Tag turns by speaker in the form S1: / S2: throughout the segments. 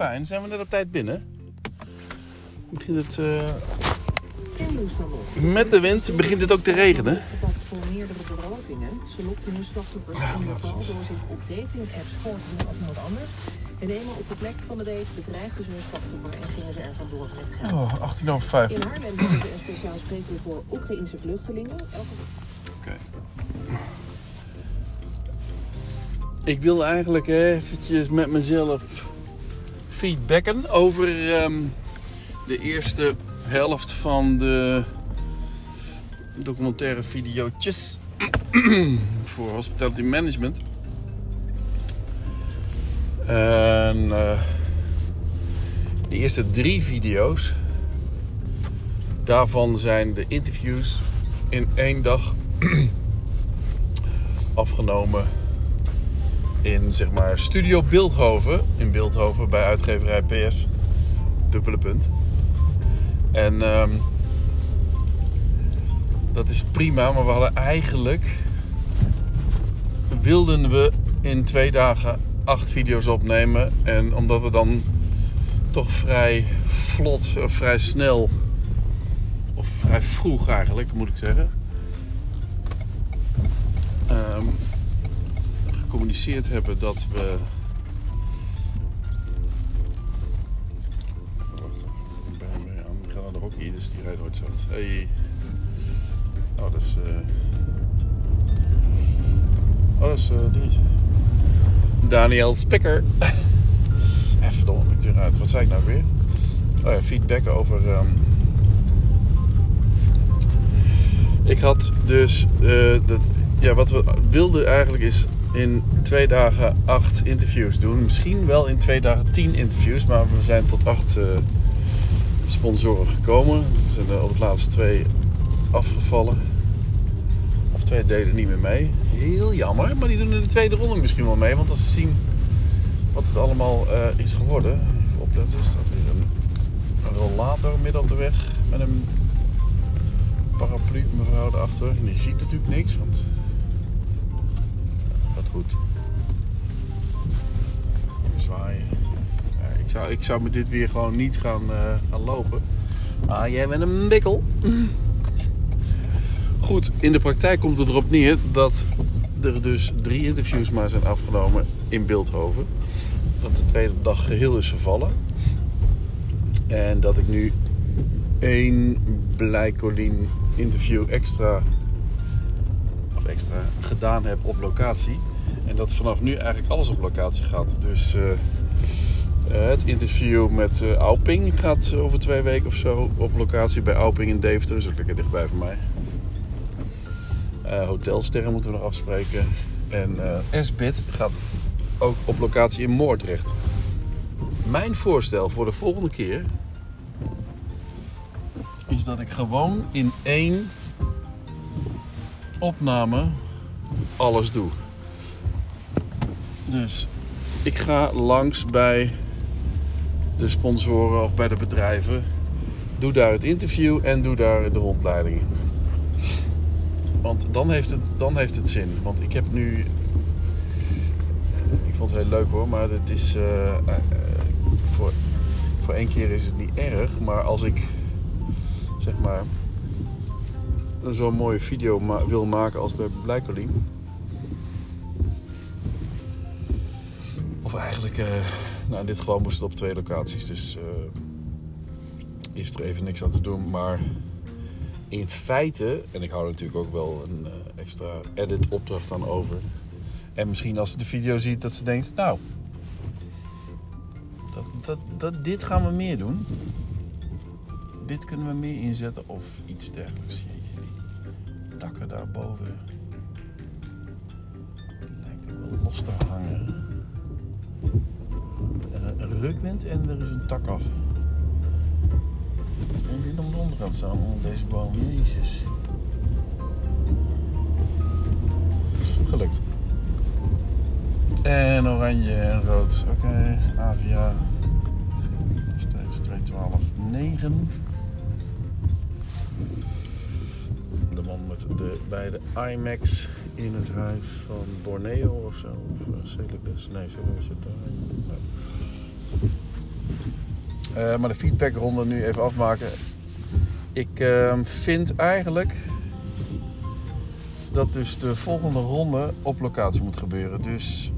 S1: fijn. Zijn we net op tijd binnen? Begint het... eh, met de wind begint het ook te regenen.
S2: Voor meerdere berovingen. Ze lokten hun slachtoffers in de val door zich op dating-apps voor te doen als iemand anders. En eenmaal op de plek van de date bedreigden ze hun slachtoffer en gingen ze er vandoor met geld.
S1: Oh, 18 over 5.
S2: In Haarlem hebben ze een speciaal spreekuur voor Oekraïnse vluchtelingen. Elke
S1: Oké. Ik wil eigenlijk eventjes met mezelf feedbacken over ehm, de eerste helft van de documentaire video's voor Hospitality Management. En eh, de eerste drie video's, daarvan zijn de interviews in één dag afgenomen in zeg maar Studio Beeldhoven. In Beeldhoven bij uitgeverij PS. Dubbele punt. En ehm, dat is prima, maar we hadden eigenlijk. wilden we in twee dagen acht video's opnemen. En omdat we dan toch vrij vlot, of vrij snel. of vrij vroeg eigenlijk moet ik zeggen ehm, gecommuniceerd hebben dat we. Wacht, ik ben weer aan. Ik ga naar de hockey, dus die rijdt nooit zacht. Hey. Oh, dat is. eh Oh, dat is. eh dingetje. Daniel Spikker. Even verdomme, ik eruit. Wat zei ik nou weer? Oh ja, feedback over. ehm, Ik had dus. eh, dat, ja, wat we wilden eigenlijk is in twee dagen acht interviews doen. Misschien wel in twee dagen tien interviews, maar we zijn tot acht eh, sponsoren gekomen. We zijn er op het laatste twee afgevallen. Of twee deden niet meer mee. Heel jammer, maar die doen in de tweede ronde misschien wel mee. Want als ze zien wat het allemaal eh, is geworden. Even opletten, er staat weer een, een rollator midden op de weg met een paraplu mevrouw erachter. En die ziet natuurlijk niks, want gaat goed. Even zwaaien. Ja, ik, zou, ik zou met dit weer gewoon niet gaan, eh, gaan lopen. Maar jij bent een bikkel. Goed, in de praktijk komt het erop neer dat er dus drie interviews maar zijn afgenomen in Beeldhoven. Dat de tweede dag geheel is vervallen. En dat ik nu één Blijkolien interview extra, of extra gedaan heb op locatie. En dat vanaf nu eigenlijk alles op locatie gaat. Dus eh, eh, het interview met eh Auping gaat over twee weken of zo op locatie bij Auping in Deventer. Dat is ook lekker dichtbij van mij. Hotelsterren moeten we nog afspreken. En SBIT gaat ook op locatie in Moordrecht. Mijn voorstel voor de volgende keer is dat ik gewoon in één opname alles doe. Dus ik ga langs bij de sponsoren of bij de bedrijven. Doe daar het interview en doe daar de rondleidingen. Want dan heeft het, dan heeft het zin. Want ik heb nu. Ik vond het heel leuk hoor, maar het is. eh, eh, voor, voor één keer is het niet erg. Maar als ik zeg maar zo'n mooie video wil maken als bij Blijkolien. Eigenlijk, eh, nou in dit geval moest het op twee locaties, dus eh, is er even niks aan te doen. Maar in feite, en ik hou er natuurlijk ook wel een eh, extra edit opdracht aan over. En misschien als ze de video ziet dat ze denkt, nou, dat, dat, dat, dit gaan we meer doen dit kunnen we meer inzetten of iets dergelijks. Jeetje, die takken daarboven. Lijkt ook wel los te hangen. Eh, Een rukwind en er is een tak af. En zit om de onderkant staan onder deze boom. Jezus. Gelukt. En oranje en rood. Oké, Avia. Steeds 212 9. De met de beide IMAX in het huis van Borneo of zo. Of uh, Celebes. Nee, Celebes zit daar. Eh, maar de feedbackronde nu even afmaken. Ik ehm, vind eigenlijk dat dus de volgende ronde op locatie moet gebeuren. Dus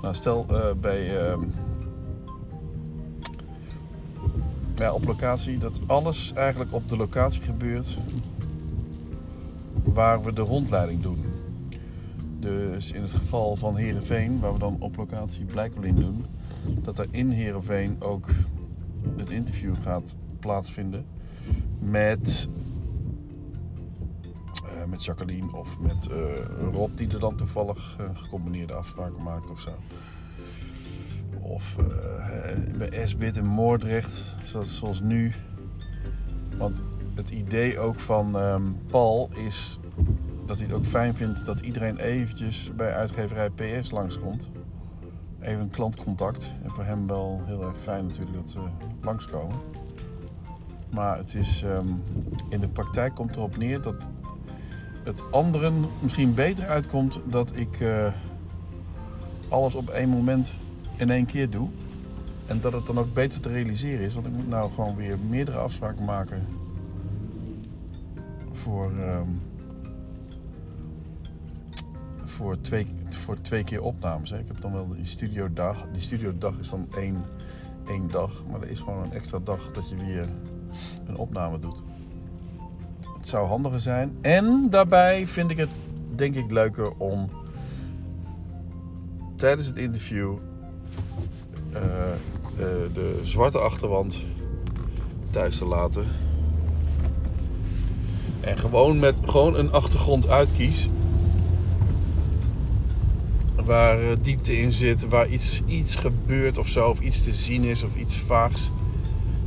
S1: nou, stel eh, bij ehm, ja, op locatie dat alles eigenlijk op de locatie gebeurt waar we de rondleiding doen. Dus in het geval van Herenveen, waar we dan op locatie Blijkolin doen, dat er in Herenveen ook het interview gaat plaatsvinden met, uh, met Jacqueline of met uh, Rob, die er dan toevallig uh, gecombineerde afspraken maakt of zo. Of bij SBIT in Moordrecht, zoals, zoals nu. Want het idee ook van um, Paul is dat hij het ook fijn vindt dat iedereen eventjes bij uitgeverij PS langskomt. Even een klantcontact. En voor hem wel heel erg fijn natuurlijk dat ze langskomen. Maar het is, um, in de praktijk komt erop neer dat het anderen misschien beter uitkomt dat ik uh, alles op één moment in één keer doe. En dat het dan ook beter te realiseren is. Want ik moet nou gewoon weer meerdere afspraken maken voor, um, voor, twee, voor twee keer opnames. Hè. Ik heb dan wel die studiodag. Die studiodag is dan één, één dag. Maar er is gewoon een extra dag dat je weer een opname doet. Het zou handiger zijn. En daarbij vind ik het denk ik leuker om tijdens het interview uh, uh, de zwarte achterwand thuis te laten. En gewoon met gewoon een achtergrond uitkies. Waar uh, diepte in zit, waar iets, iets gebeurt of zo, of iets te zien is of iets vaags.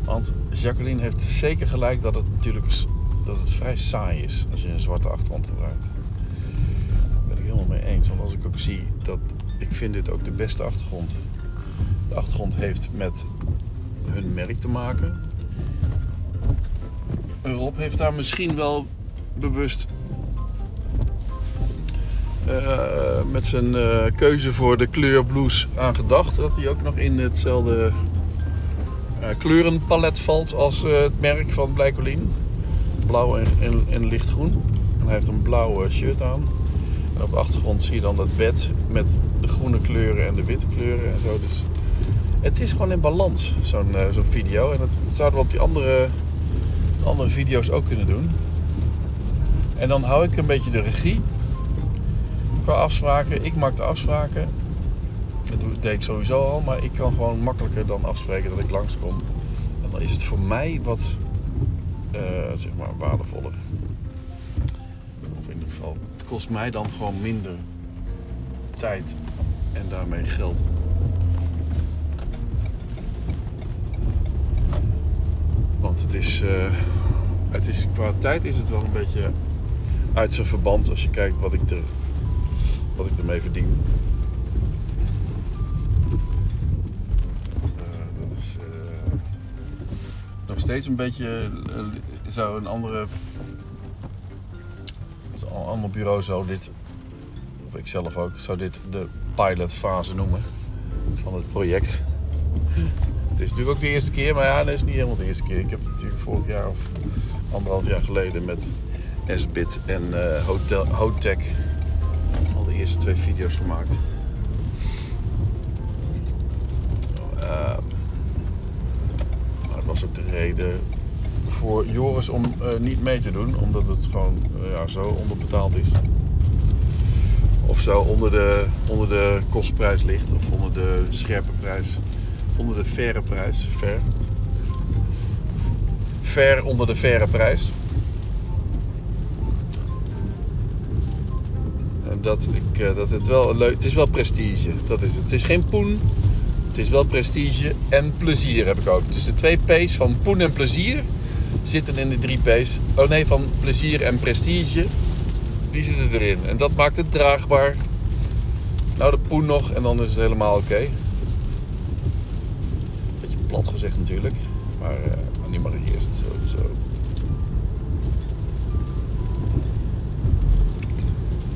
S1: Want Jacqueline heeft zeker gelijk dat het natuurlijk dat het vrij saai is als je een zwarte achtergrond gebruikt. Daar ben ik helemaal mee eens. Want als ik ook zie dat ik vind dit ook de beste achtergrond. De achtergrond heeft met hun merk te maken. Rob heeft daar misschien wel bewust uh, met zijn uh, keuze voor de kleur blues aan gedacht. Dat hij ook nog in hetzelfde uh, kleurenpalet valt als het merk van Blijkolien. Blauw en, en, en, lichtgroen. En hij heeft een blauwe shirt aan. En op de achtergrond zie je dan dat bed met de groene kleuren en de witte kleuren en zo. Dus het is gewoon in balans, zo'n zo'n video. En dat zouden we op die andere, andere video's ook kunnen doen. En dan hou ik een beetje de regie qua afspraken. Ik maak de afspraken. Dat deed ik sowieso al, maar ik kan gewoon makkelijker dan afspreken dat ik langskom. En dan is het voor mij wat uh, zeg maar waardevoller. Of in ieder geval, het kost mij dan gewoon minder tijd en daarmee geld. Het is, uh, het is qua tijd is het wel een beetje uit zijn verband als je kijkt wat ik, er, wat ik ermee verdien. Uh, dat is uh, nog steeds een beetje. Zou een andere. Bureau zou dit. Of ik zelf ook, zou dit de pilotfase noemen van het project. Is natuurlijk ook de eerste keer, maar ja, dat is niet helemaal de eerste keer. Ik heb het natuurlijk vorig jaar of anderhalf jaar geleden met SBIT en uh, Hotel, Hotech al de eerste twee video's gemaakt. Uh, maar dat was ook de reden voor Joris om uh, niet mee te doen, omdat het gewoon ja, zo onderbetaald is. Of zo onder de, onder de kostprijs ligt, of onder de scherpe prijs, onder de faire prijs. Fair. Ver onder de faire prijs. dat, ik, eh, dat het wel leuk Het is wel prestige. Dat is het. Het is geen poen. Het is wel prestige en plezier heb ik ook. Dus de twee P's van poen en plezier zitten in de drie P's. Oh nee, van plezier en prestige. Die zitten erin. En dat maakt het draagbaar. Nou, de poen nog en dan is het helemaal oké. Plat gezegd natuurlijk. Maar uh, nu mag ik eerst zo. zo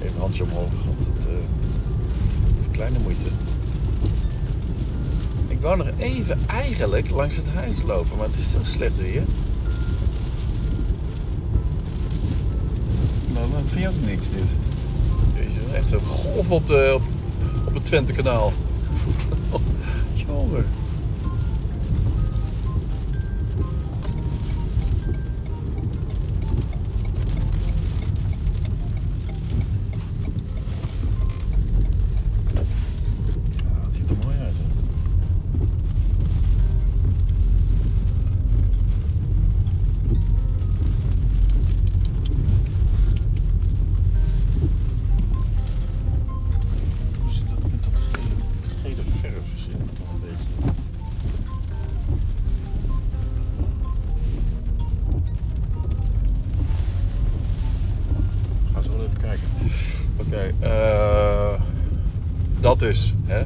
S1: een handje omhoog, want het uh, is een kleine moeite. Ik wou nog even eigenlijk langs het huis lopen, maar het is zo slecht weer. Nou, dan vind je ook niks dit. Jezus, echt zo golf op, de, op, op het Twente kanaal. Jongen. Dus, hè?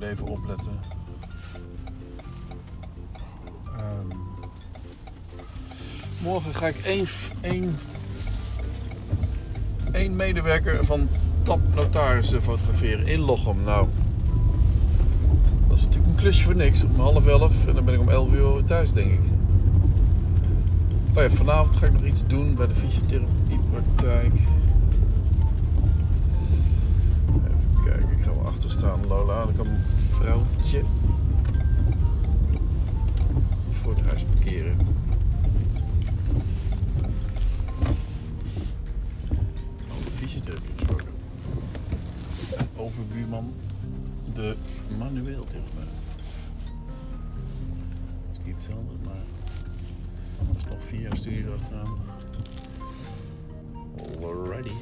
S1: Even opletten. Ehm, morgen ga ik één, één, één medewerker van TAP Notarissen fotograferen in Lochem. Nou, klusje voor niks. Om half elf en dan ben ik om elf uur thuis, denk ik. Oh ja, vanavond ga ik nog iets doen bij de fysiotherapiepraktijk. Even kijken, ik ga wel achter staan, Lola. Dan kan een vrouwtje voor het huis parkeren. Oh, de fysiotherapie. En overbuurman de manueel is niet hetzelfde, maar nog vier jaar studie erachteraan. Alrighty.